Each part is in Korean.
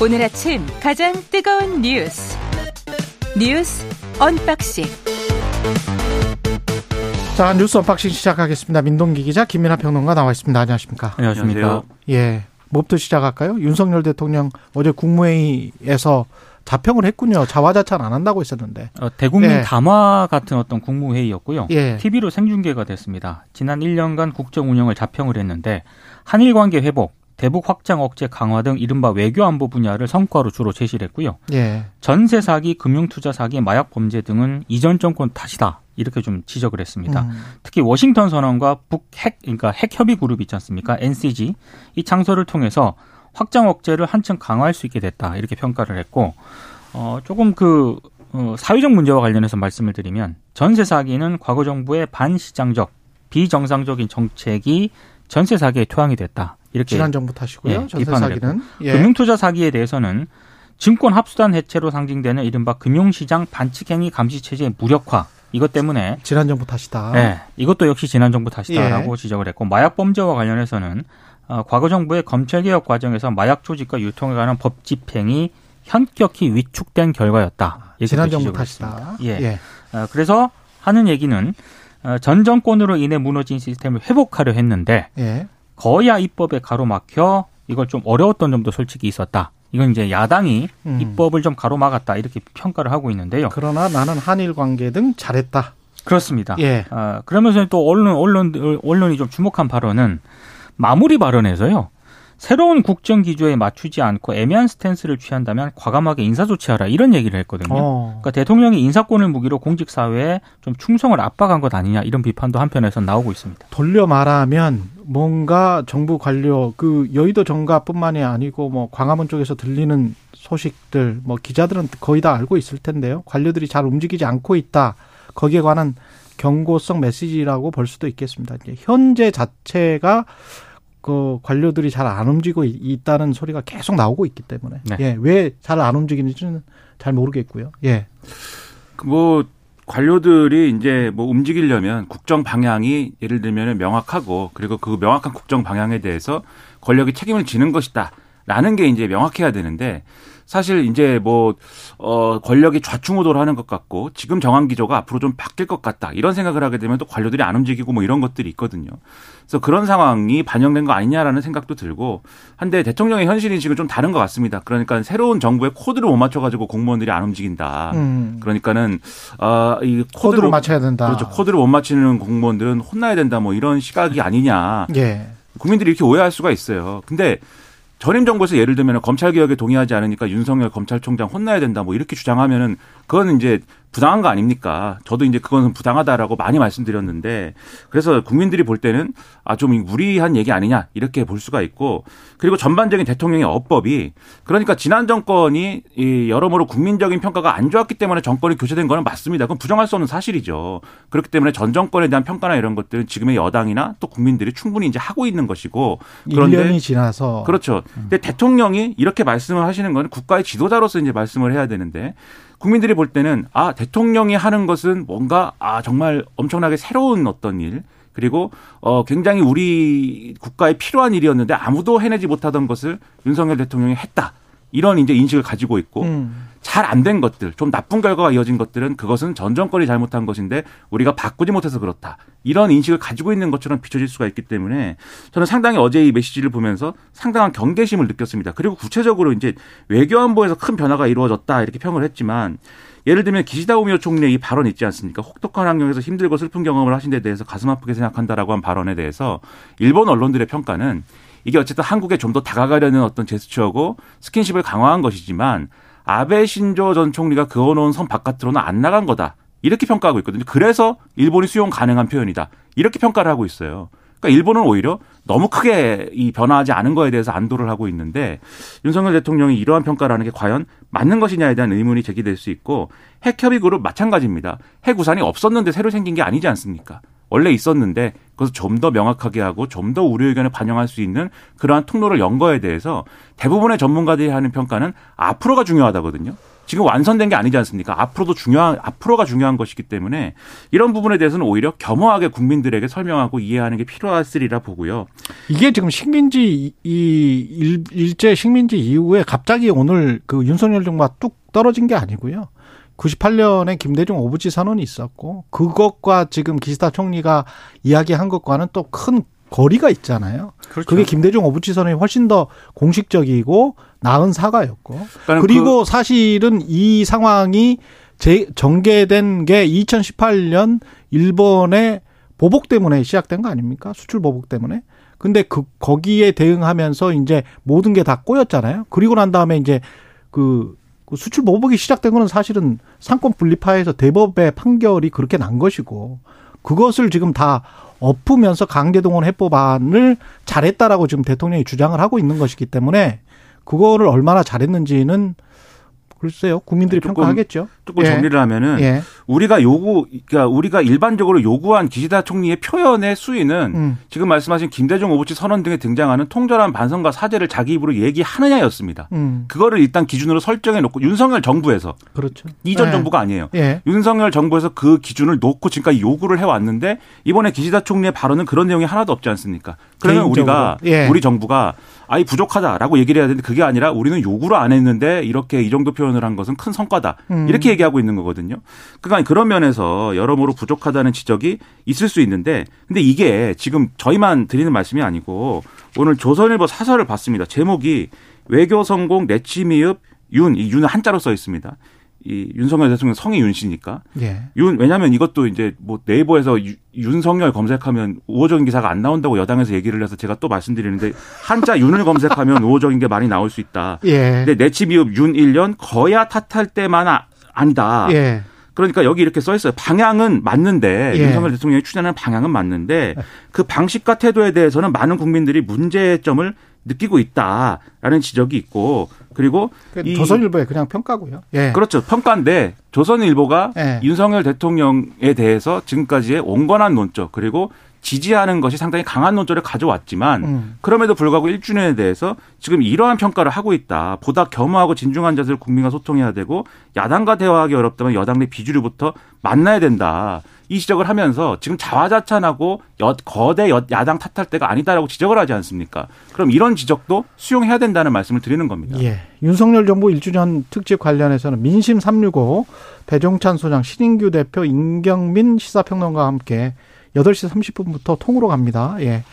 오늘 아침 가장 뜨거운 뉴스 뉴스 언박싱 자 뉴스 언박싱 시작하겠습니다. 민동기 기자 김민하 평론가 나와 있습니다. 안녕하십니까? 안녕하십니까? 예, 뭐부터 시작할까요? 윤석열 대통령 어제 국무회의에서 자평을 했군요. 자화자찬 안 한다고 했었는데. 어, 대국민 예. 담화 같은 어떤 국무회의였고요. 예. TV로 생중계가 됐습니다. 지난 1년간 국정 운영을 자평을 했는데 한일 관계 회복, 대북 확장 억제 강화 등 이른바 외교 안보 분야를 성과로 주로 제시를 했고요. 예. 전세 사기, 금융 투자 사기, 마약 범죄 등은 이전 정권 탓이다. 이렇게 좀 지적을 했습니다. 음. 특히 워싱턴 선언과 북핵 그러니까 핵 협의 그룹 있지 않습니까? NCG 이 창설을 통해서 확장 억제를 한층 강화할 수 있게 됐다. 이렇게 평가를 했고 어 조금 그 어, 사회적 문제와 관련해서 말씀을 드리면 전세 사기는 과거 정부의 반시장적 비정상적인 정책이 전세 사기에 투항이 됐다. 이렇게 지난 정부 탓이고요. 예, 전세 사기는. 예. 금융투자 사기에 대해서는 증권 합수단 해체로 상징되는 이른바 금융시장 반칙행위 감시 체제의 무력화 이것 때문에 지난 정부 탓이다. 네, 이것도 역시 지난 정부 탓이다라고 예. 지적을 했고 마약 범죄와 관련해서는 어, 과거 정부의 검찰 개혁 과정에서 마약 조직과 유통에 관한 법 집행이 현격히 위축된 결과였다. 이렇게 지난 또 정부 탓이다. 했습니다. 예. 어, 그래서 하는 얘기는 어, 전 정권으로 인해 무너진 시스템을 회복하려 했는데 예. 거야 입법에 가로막혀 이걸 좀 어려웠던 점도 솔직히 있었다. 이건 이제 야당이 음. 입법을 좀 가로막았다 이렇게 평가를 하고 있는데요. 그러나 나는 한일 관계 등 잘했다. 그렇습니다. 예. 어, 그러면서 또 언론 언론 언론이 좀 주목한 발언은 마무리 발언에서요. 새로운 국정 기조에 맞추지 않고 애매한 스탠스를 취한다면 과감하게 인사 조치하라 이런 얘기를 했거든요. 어. 그러니까 대통령이 인사권을 무기로 공직 사회에 좀 충성을 압박한 것 아니냐 이런 비판도 한편에서 나오고 있습니다. 돌려 말하면 뭔가 정부 관료 그 여의도 정가뿐만이 아니고 뭐 광화문 쪽에서 들리는 소식들 뭐 기자들은 거의 다 알고 있을 텐데요. 관료들이 잘 움직이지 않고 있다. 거기에 관한 경고성 메시지라고 볼 수도 있겠습니다. 이제 현재 자체가 그 관료들이 잘 안 움직이고 있- 있다는 소리가 계속 나오고 있기 때문에 네. 예, 왜 잘 안 움직이는지는 잘 모르겠고요. 예. 뭐 관료들이 이제 뭐 움직이려면 국정 방향이 예를 들면 명확하고 그리고 그 명확한 국정 방향에 대해서 권력이 책임을 지는 것이다 라는 게 이제 명확해야 되는데 사실 이제 뭐 어, 권력이 좌충우돌 하는 것 같고 지금 정한 기조가 앞으로 좀 바뀔 것 같다. 이런 생각을 하게 되면 또 관료들이 안 움직이고 뭐 이런 것들이 있거든요. 그래서 그런 상황이 반영된 거 아니냐라는 생각도 들고 한데 대통령의 현실 인식은 좀 다른 것 같습니다. 그러니까 새로운 정부의 코드를 못 맞춰가지고 공무원들이 안 움직인다. 음. 그러니까는 아이 코드를 맞춰야 된다. 그렇죠. 코드를 못 맞추는 공무원들은 혼나야 된다. 뭐 이런 시각이 아니냐. 예. 국민들이 이렇게 오해할 수가 있어요. 근데 전임 정부에서 예를 들면 검찰 개혁에 동의하지 않으니까 윤석열 검찰총장 혼나야 된다. 뭐 이렇게 주장하면은 그거는 이제 부당한 거 아닙니까? 저도 이제 그거는 부당하다라고 많이 말씀드렸는데 그래서 국민들이 볼 때는 아 좀 무리한 얘기 아니냐 이렇게 볼 수가 있고 그리고 전반적인 대통령의 어법이 그러니까 지난 정권이 이 여러모로 국민적인 평가가 안 좋았기 때문에 정권이 교체된 거는 맞습니다. 그건 부정할 수 없는 사실이죠. 그렇기 때문에 전 정권에 대한 평가나 이런 것들은 지금의 여당이나 또 국민들이 충분히 이제 하고 있는 것이고 그런데 1년이 지나서 그렇죠. 근데 대통령이 이렇게 말씀을 하시는 건 국가의 지도자로서 이제 말씀을 해야 되는데 국민들이 볼 때는 아 대통령이 하는 것은 뭔가 아 정말 엄청나게 새로운 어떤 일 그리고 어 굉장히 우리 국가에 필요한 일이었는데 아무도 해내지 못하던 것을 윤석열 대통령이 했다. 이런 이제 인식을 가지고 있고 음. 잘안 된 것들, 좀 나쁜 결과가 이어진 것들은 그것은 전 정권이 잘못한 것인데 우리가 바꾸지 못해서 그렇다. 이런 인식을 가지고 있는 것처럼 비춰질 수가 있기 때문에 저는 상당히 어제 이 메시지를 보면서 상당한 경계심을 느꼈습니다. 그리고 구체적으로 이제 외교안보에서 큰 변화가 이루어졌다 이렇게 평을 했지만 예를 들면 기시다 우미오 총리의 이 발언 있지 않습니까? 혹독한 환경에서 힘들고 슬픈 경험을 하신 데 대해서 가슴 아프게 생각한다라고 한 발언에 대해서 일본 언론들의 평가는 이게 어쨌든 한국에 좀 더 다가가려는 어떤 제스처고 스킨십을 강화한 것이지만 아베 신조 전 총리가 그어놓은 선 바깥으로는 안 나간 거다. 이렇게 평가하고 있거든요. 그래서 일본이 수용 가능한 표현이다. 이렇게 평가를 하고 있어요. 그러니까 일본은 오히려 너무 크게 이 변화하지 않은 거에 대해서 안도를 하고 있는데 윤석열 대통령이 이러한 평가를 하는 게 과연 맞는 것이냐에 대한 의문이 제기될 수 있고 핵협의 그룹 마찬가지입니다. 핵 우산이 없었는데 새로 생긴 게 아니지 않습니까? 원래 있었는데 그것을 좀 더 명확하게 하고 좀 더 우리 의견을 반영할 수 있는 그러한 통로를 연 거에 대해서 대부분의 전문가들이 하는 평가는 앞으로가 중요하다거든요. 지금 완성된 게 아니지 않습니까? 앞으로도 중요한 앞으로가 중요한 것이기 때문에 이런 부분에 대해서는 오히려 겸허하게 국민들에게 설명하고 이해하는 게 필요하으리라 보고요. 이게 지금 식민지 이 일, 일제 식민지 이후에 갑자기 오늘 그 윤석열 정부가 뚝 떨어진 게 아니고요. 98년에 김대중 오부지 선언이 있었고 그것과 지금 기시다 총리가 이야기한 것과는 또 큰 거리가 있잖아요. 그렇죠. 그게 김대중 오부지 선언이 훨씬 더 공식적이고 나은 사과였고 그리고 그 사실은 이 상황이 재, 전개된 게 2018년 일본의 보복 때문에 시작된 거 아닙니까? 수출 보복 때문에. 근데 그 거기에 대응하면서 이제 모든 게 다 꼬였잖아요. 그리고 난 다음에 이제 그, 그 수출 보복이 시작된 거는 사실은 상권 분리파에서 대법의 판결이 그렇게 난 것이고 그것을 지금 다 엎으면서 강제동원 해법안을 잘했다라고 지금 대통령이 주장을 하고 있는 것이기 때문에 그거를 얼마나 잘했는지는 글쎄요. 국민들이 조금, 평가하겠죠. 조금 예. 정리를 하면은 예. 우리가 요구 그러니까 우리가 일반적으로 요구한 기시다 총리의 표현의 수위는 음. 지금 말씀하신 김대중 오부치 선언 등에 등장하는 통절한 반성과 사죄를 자기 입으로 얘기하느냐였습니다. 음. 그거를 일단 기준으로 설정해 놓고 윤석열 정부에서 그렇죠. 이전 예. 정부가 아니에요. 예. 윤석열 정부에서 그 기준을 놓고 지금까지 요구를 해 왔는데 이번에 기시다 총리의 발언은 그런 내용이 하나도 없지 않습니까? 그러면 개인적으로. 우리가 예. 우리 정부가 아이 부족하다라고 얘기를 해야 되는데 그게 아니라 우리는 요구를 안 했는데 이렇게 이 정도 표현을 한 것은 큰 성과다. 음. 이렇게 얘기하고 있는 거거든요. 그러니까 그런 면에서 여러모로 부족하다는 지적이 있을 수 있는데 근데 이게 지금 저희만 드리는 말씀이 아니고 오늘 조선일보 사설을 봤습니다. 제목이 외교 성공 내치미흡 윤, 이 윤은 한자로 써 있습니다. 이 윤석열 대통령 성이 윤 씨니까. 예. 윤 왜냐하면 이것도 이제 뭐 네이버에서 유, 윤석열 검색하면 우호적인 기사가 안 나온다고 여당에서 얘기를 해서 제가 또 말씀드리는데 한자 윤을 검색하면 우호적인 게 많이 나올 수 있다. 예. 근데 내치비읍 윤 1년 거야 탓할 때만 아, 아니다. 예. 그러니까 여기 이렇게 써 있어요. 방향은 맞는데 예. 윤석열 대통령이 추진하는 방향은 맞는데 그 방식과 태도에 대해서는 많은 국민들이 문제점을 느끼고 있다라는 지적이 있고 그리고 그 조선일보의 그냥 평가고요. 예. 그렇죠. 평가인데 조선일보가 예. 윤석열 대통령에 대해서 지금까지의 온건한 논조 그리고 지지하는 것이 상당히 강한 논조를 가져왔지만 음. 그럼에도 불구하고 1주년에 대해서 지금 이러한 평가를 하고 있다. 보다 겸허하고 진중한 자세를 국민과 소통해야 되고 야당과 대화하기 어렵다면 여당 내 비주류부터 만나야 된다. 이 지적을 하면서 지금 자화자찬하고 여, 거대 여, 야당 탓할 때가 아니다라고 지적을 하지 않습니까? 그럼 이런 지적도 수용해야 된다는 말씀을 드리는 겁니다. 예. 윤석열 정부 1주년 특집 관련해서는 민심 365 배종찬 소장, 신인규 대표, 임경민 시사평론가와 함께 8시 30분부터 통으로 갑니다. 예.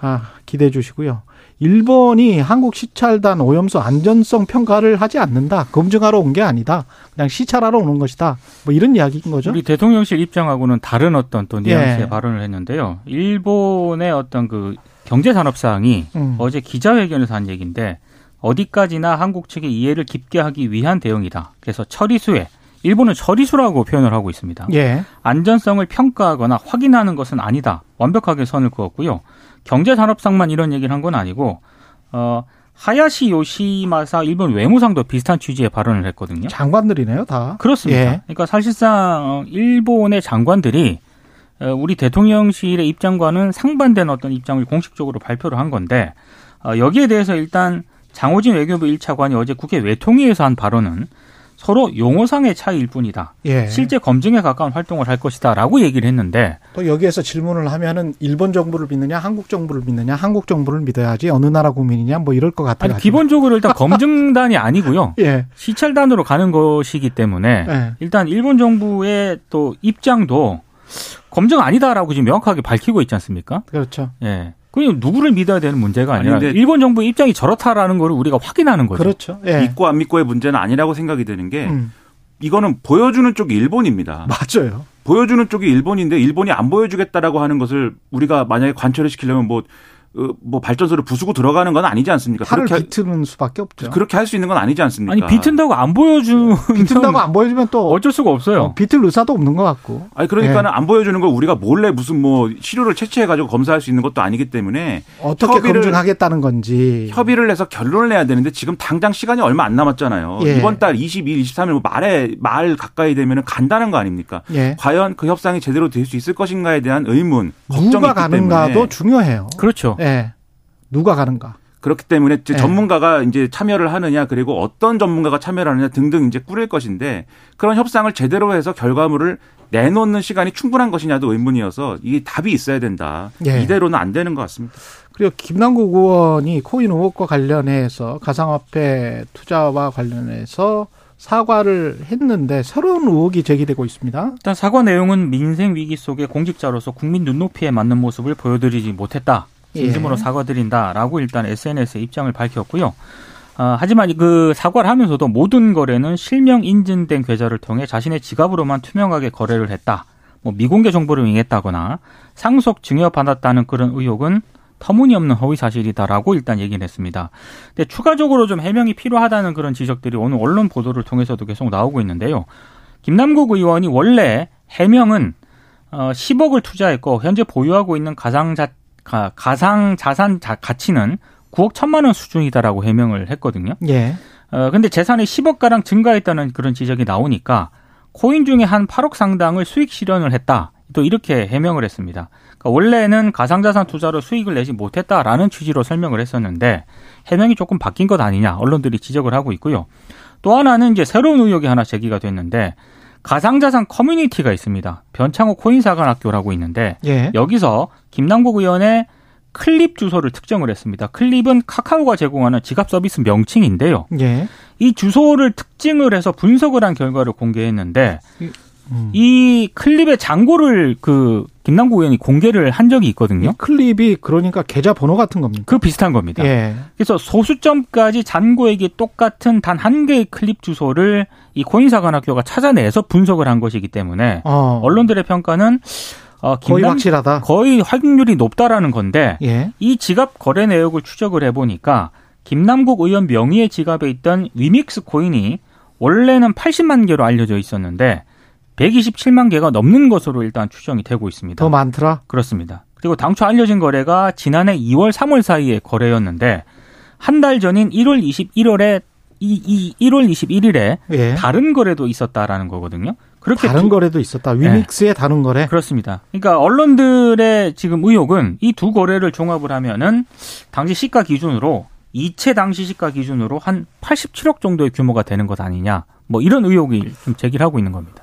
아, 기대해 주시고요. 일본이 한국 시찰단 오염수 안전성 평가를 하지 않는다. 검증하러 온 게 아니다. 그냥 시찰하러 오는 것이다. 뭐 이런 이야기인 거죠. 우리 대통령실 입장하고는 다른 어떤 또 뉘앙스의 예. 발언을 했는데요. 일본의 어떤 그 경제 산업 사항이 음. 어제 기자회견에서 한 얘기인데 어디까지나 한국 측의 이해를 깊게 하기 위한 대응이다. 그래서 처리수에 일본은 처리수라고 표현을 하고 있습니다. 예. 안전성을 평가하거나 확인하는 것은 아니다. 완벽하게 선을 그었고요. 경제 산업상만 이런 얘기를 한 건 아니고 어 하야시 요시마사 일본 외무상도 비슷한 취지의 발언을 했거든요. 장관들이네요, 다. 그렇습니다. 예. 그러니까 사실상 일본의 장관들이 어, 우리 대통령실의 입장과는 상반된 어떤 입장을 공식적으로 발표를 한 건데 어, 여기에 대해서 일단 장호진 외교부 1차관이 어제 국회 외통위에서 한 발언은 서로 용어상의 차이일 뿐이다. 예. 실제 검증에 가까운 활동을 할 것이다라고 얘기를 했는데 또 여기에서 질문을 하면은 일본 정부를 믿느냐, 한국 정부를 믿느냐, 한국 정부를 믿어야지 어느 나라 국민이냐 뭐 이럴 것 같아요. 아니, 기본적으로 일단 검증단이 아니고요. 예. 시찰단으로 가는 것이기 때문에 예. 일단 일본 정부의 또 입장도 검증 아니다라고 지금 명확하게 밝히고 있지 않습니까? 그렇죠. 예. 그냥 누구를 믿어야 되는 문제가 아니라 아니, 일본 정부 입장이 저렇다라는 거를 우리가 확인하는 거죠. 그렇죠. 예. 믿고 안 믿고의 문제는 아니라고 생각이 되는 게 음. 이거는 보여주는 쪽이 일본입니다. 맞아요. 보여주는 쪽이 일본인데 일본이 안 보여주겠다라고 하는 것을 우리가 만약에 관철을 시키려면 뭐그 뭐 발전소를 부수고 들어가는 건 아니지 않습니까? 팔을 그렇게 비트는 수밖에 없죠. 그렇게 할 수 있는 건 아니지 않습니까? 아니 비튼다고 안 보여주면 비튼다고 안 보여주면 또 어쩔 수가 없어요. 어, 비틀 의사도 없는 것 같고. 아니 그러니까는 네. 안 보여주는 걸 우리가 몰래 무슨 뭐 시료를 채취해 가지고 검사할 수 있는 것도 아니기 때문에 어떻게 협의를, 검증하겠다는 건지 협의를 해서 결론을 내야 되는데 지금 당장 시간이 얼마 안 남았잖아요. 예. 이번 달 22일, 23일 뭐 말에 말 가까이 되면은 간다는 거 아닙니까? 예. 과연 그 협상이 제대로 될 수 있을 것인가에 대한 의문, 걱정이 누가 가는가도 중요해요. 그렇죠. 예. 누가 가는가? 그렇기 때문에 이제 네. 전문가가 이제 참여를 하느냐 그리고 어떤 전문가가 참여를 하느냐 등등 이제 꾸릴 것인데 그런 협상을 제대로 해서 결과물을 내놓는 시간이 충분한 것이냐도 의문이어서 이게 답이 있어야 된다. 예. 이대로는 안 되는 것 같습니다. 그리고 김남국 의원이 코인 의혹과 관련해서 가상화폐 투자와 관련해서 사과를 했는데 새로운 의혹이 제기되고 있습니다. 일단 사과 내용은 민생 위기 속에 공직자로서 국민 눈높이에 맞는 모습을 보여드리지 못했다. 진심으로 예. 사과드린다라고 일단 SNS에 입장을 밝혔고요. 아, 하지만 그 사과를 하면서도 모든 거래는 실명 인증된 계좌를 통해 자신의 지갑으로만 투명하게 거래를 했다. 뭐 미공개 정보를 응했다거나 상속 증여받았다는 그런 의혹은 터무니없는 허위 사실이다라고 일단 얘기를 했습니다. 근데 추가적으로 좀 해명이 필요하다는 그런 지적들이 오늘 언론 보도를 통해서도 계속 나오고 있는데요. 김남국 의원이 원래 해명은 어, 10억을 투자했고 현재 보유하고 있는 가상자 가, 가상 자산 자, 가치는 9억 1천만 원 수준이다라고 해명을 했거든요. 예. 어, 근데 재산이 10억 가량 증가했다는 그런 지적이 나오니까 코인 중에 한 8억 상당을 수익 실현을 했다. 또 이렇게 해명을 했습니다. 그러니까 원래는 가상자산 투자로 수익을 내지 못했다라는 취지로 설명을 했었는데 해명이 조금 바뀐 것 아니냐 언론들이 지적을 하고 있고요. 또 하나는 이제 새로운 의혹이 하나 제기가 됐는데 가상자산 커뮤니티가 있습니다. 변창호 코인사관학교라고 있는데 예. 여기서 김남국 의원의 클립 주소를 특정을 했습니다. 클립은 카카오가 제공하는 지갑 서비스 명칭인데요. 예. 이 주소를 특징을 해서 분석을 한 결과를 공개했는데 음. 이 클립의 잔고를 그 김남국 의원이 공개를 한 적이 있거든요. 이 클립이 그러니까 계좌 번호 같은 겁니까? 그 비슷한 겁니다. 예. 그래서 소수점까지 잔고액이 똑같은 단 한 개의 클립 주소를 이 코인사관학교가 찾아내서 분석을 한 것이기 때문에 어. 언론들의 평가는 어, 거의 김남- 확실하다. 거의 확률이 높다라는 건데 예. 이 지갑 거래 내역을 추적을 해보니까 김남국 의원 명의의 지갑에 있던 위믹스 코인이 원래는 80만 개로 알려져 있었는데 127만 개가 넘는 것으로 일단 추정이 되고 있습니다. 더 많더라. 그렇습니다. 그리고 당초 알려진 거래가 지난해 2월, 3월 사이의 거래였는데 한 달 전인 1월 21일에 이, 이 1월 21일에 예. 다른 거래도 있었다라는 거거든요. 그렇게 다른 두- 거래도 있었다. 위믹스의 다른 거래. 그렇습니다. 그러니까 언론들의 지금 의혹은 이 두 거래를 종합을 하면은 당시 시가 기준으로 이체 당시 시가 기준으로 한 87억 정도의 규모가 되는 것 아니냐. 뭐 이런 의혹이 좀 제기를 하고 있는 겁니다.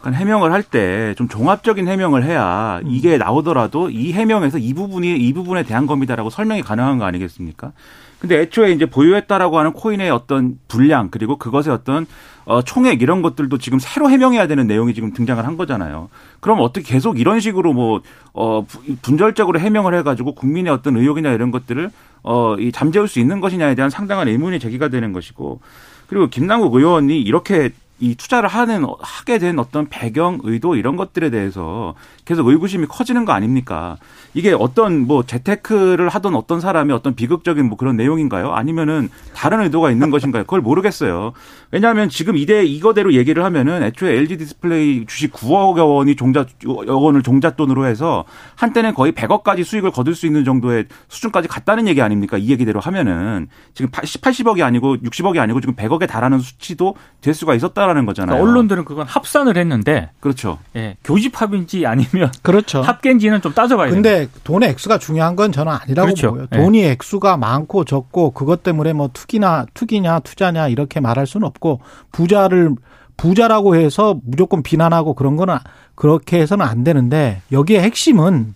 그러니까 해명을 할 때 좀 종합적인 해명을 해야 이게 나오더라도 이 해명에서 이 부분이 이 부분에 대한 겁니다라고 설명이 가능한 거 아니겠습니까? 근데 애초에 이제 보유했다라고 하는 코인의 어떤 분량 그리고 그것의 어떤 어 총액 이런 것들도 지금 새로 해명해야 되는 내용이 지금 등장을 한 거잖아요. 그럼 어떻게 계속 이런 식으로 뭐어 분절적으로 해명을 해 가지고 국민의 어떤 의혹이나 이런 것들을 어이 잠재울 수 있는 것이냐에 대한 상당한 의문이 제기가 되는 것이고 그리고 김남국 의원이 이렇게 이 투자를 하는 하게 된 어떤 배경 의도 이런 것들에 대해서 계속 의구심이 커지는 거 아닙니까? 이게 어떤 뭐 재테크를 하던 어떤 사람의 어떤 비극적인 뭐 그런 내용인가요? 아니면은 다른 의도가 있는 것인가요? 그걸 모르겠어요. 왜냐하면 지금 이대 이거대로 얘기를 하면은 애초에 LG 디스플레이 주식 9억 원이 종자, 원을 종잣돈으로 해서 한때는 거의 100억까지 수익을 거둘 수 있는 정도의 수준까지 갔다는 얘기 아닙니까? 이 얘기대로 하면은 지금 80, 80억이 아니고 60억이 아니고 지금 100억에 달하는 수치도 될 수가 있었다라는 거잖아요. 그러니까 언론들은 그건 합산을 했는데 그렇죠. 예, 교집합인지 아니면 그렇죠. 합계인지는 좀 따져봐야 됩니다. 근데 돈의 액수가 중요한 건 저는 아니라고 그렇죠. 보고요. 예. 돈이 액수가 많고 적고 그것 때문에 뭐 투기나 투기냐 투자냐 이렇게 말할 수는 없고 부자를 부자라고 해서 무조건 비난하고 그런 거는 그렇게 해서는 안 되는데 여기에 핵심은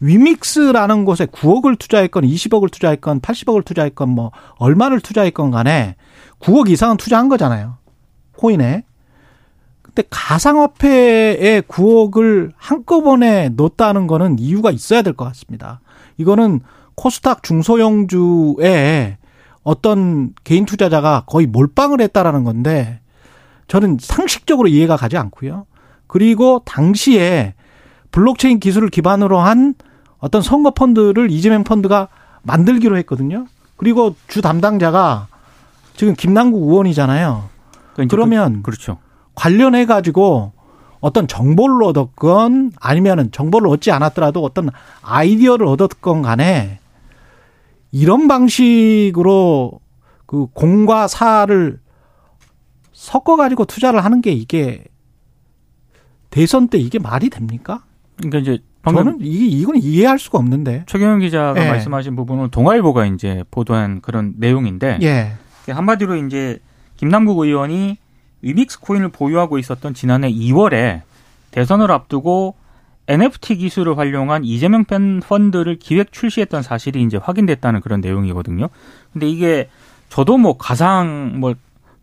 위믹스라는 곳에 9억을 투자했건 20억을 투자했건 80억을 투자했건 뭐 얼마를 투자했건 간에 9억 이상은 투자한 거잖아요. 코인에. 근데 가상화폐에 9억을 한꺼번에 넣었다는 거는 이유가 있어야 될 것 같습니다. 이거는 코스닥 중소형주에 어떤 개인 투자자가 거의 몰빵을 했다라는 건데 저는 상식적으로 이해가 가지 않고요. 그리고 당시에 블록체인 기술을 기반으로 한 어떤 선거 펀드를 이재명 펀드가 만들기로 했거든요. 그리고 주 담당자가 지금 김남국 의원이잖아요. 그러니까 이제 그러면 그, 렇죠 관련해 가지고 어떤 정보를 얻었건 아니면은 정보를 얻지 않았더라도 어떤 아이디어를 얻었건 간에 이런 방식으로 그 공과 사를 섞어 가지고 투자를 하는 게 이게 대선 때 이게 말이 됩니까? 그러니까 이제 저는 이 이건 이해할 수가 없는데. 최경영 기자가 예. 말씀하신 부분은 동아일보가 이제 보도한 그런 내용인데 예. 한마디로 이제 김남국 의원이 위믹스 코인을 보유하고 있었던 지난해 2월에 대선을 앞두고 NFT 기술을 활용한 이재명 팬 펀드를 기획 출시했던 사실이 이제 확인됐다는 그런 내용이거든요. 근데 이게 저도 뭐 가상 뭐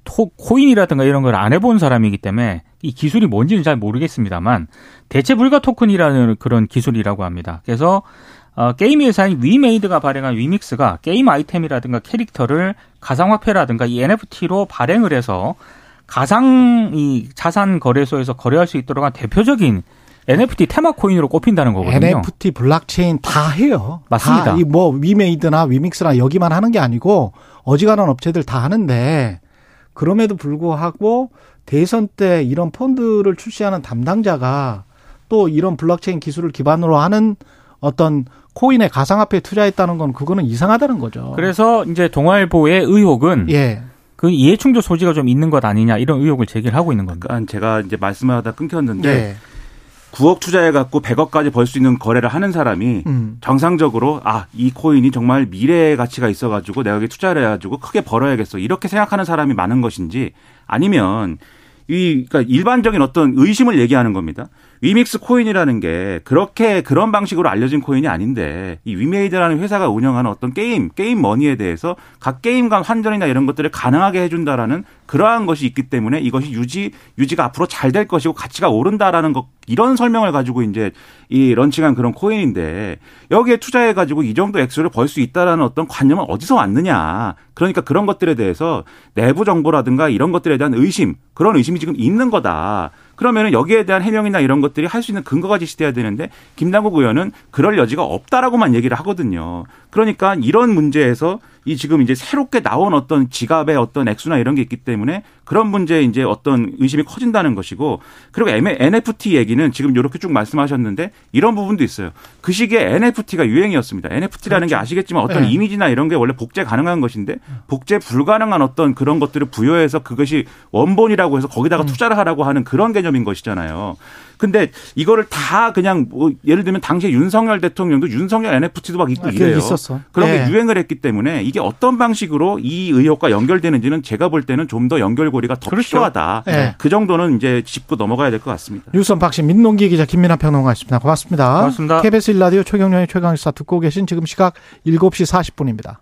토, 코인이라든가 이런 걸 안 해본 사람이기 때문에 이 기술이 뭔지는 잘 모르겠습니다만 대체 불가 토큰이라는 그런 기술이라고 합니다. 그래서 어, 게임 회사인 위메이드가 발행한 위믹스가 게임 아이템이라든가 캐릭터를 가상화폐라든가 이 NFT로 발행을 해서 가상 이 자산 거래소에서 거래할 수 있도록 한 대표적인 NFT 테마 코인으로 꼽힌다는 거거든요. NFT 블록체인 다 해요. 맞습니다. 다 이 뭐 위메이드나 위믹스나 여기만 하는 게 아니고 어지간한 업체들 다 하는데 그럼에도 불구하고 대선 때 이런 펀드를 출시하는 담당자가 또 이런 블록체인 기술을 기반으로 하는 어떤 코인의 가상화폐에 투자했다는 건 그거는 이상하다는 거죠. 그래서 이제 동아일보의 의혹은 예. 그 이해충돌 소지가 좀 있는 것 아니냐 이런 의혹을 제기를 하고 있는 겁니다. 그러니까 제가 이제 말씀하다 끊겼는데 예. 9억 투자해 갖고 100억까지 벌 수 있는 거래를 하는 사람이 음. 정상적으로 아 이 코인이 정말 미래의 가치가 있어가지고 내가 여기 투자를 해가지고 크게 벌어야겠어 이렇게 생각하는 사람이 많은 것인지 아니면 이 그러니까 일반적인 어떤 의심을 얘기하는 겁니다. 위믹스 코인이라는 게 그렇게 그런 방식으로 알려진 코인이 아닌데 이 위메이드라는 회사가 운영하는 어떤 게임 게임 머니에 대해서 각 게임 간 환전이나 이런 것들을 가능하게 해준다라는 그러한 것이 있기 때문에 이것이 유지 유지가 앞으로 잘 될 것이고 가치가 오른다라는 것 이런 설명을 가지고 이제 이 런칭한 그런 코인인데 여기에 투자해 가지고 이 정도 액수를 벌 수 있다라는 어떤 관념은 어디서 왔느냐 그러니까 그런 것들에 대해서 내부 정보라든가 이런 것들에 대한 의심 그런 의심이 지금 있는 거다. 그러면은 여기에 대한 해명이나 이런 것들이 할 수 있는 근거가 제시돼야 되는데 김남국 의원은 그럴 여지가 없다라고만 얘기를 하거든요. 그러니까 이런 문제에서 이 지금 이제 새롭게 나온 어떤 지갑의 어떤 액수나 이런 게 있기 때문에 그런 문제에 이제 어떤 의심이 커진다는 것이고 그리고 NFT 얘기는 지금 이렇게 쭉 말씀하셨는데 이런 부분도 있어요. 그 시기에 NFT가 유행이었습니다. NFT라는 게 아시겠지만 어떤 네. 이미지나 이런 게 원래 복제 가능한 것인데 복제 불가능한 어떤 그런 것들을 부여해서 그것이 원본이라고 해서 거기다가 음. 투자를 하라고 하는 그런 개념인 것이잖아요. 근데 이거를 다 그냥 뭐 예를 들면 당시에 윤석열 대통령도 윤석열 NFT도 막 있고 아, 이래요. 있었어. 그런 예. 게 유행을 했기 때문에 이게 어떤 방식으로 이 의혹과 연결되는지는 제가 볼 때는 좀 더 연결고리가 더 그렇죠. 필요하다. 예. 그 정도는 이제 짚고 넘어가야 될 것 같습니다. 뉴스 언박싱 민동기 기자 김민하 평론가였습니다. 고맙습니다. 고맙습니다. KBS 1라디오 최경영의 최강시사 듣고 계신 지금 시각 7시 40분입니다.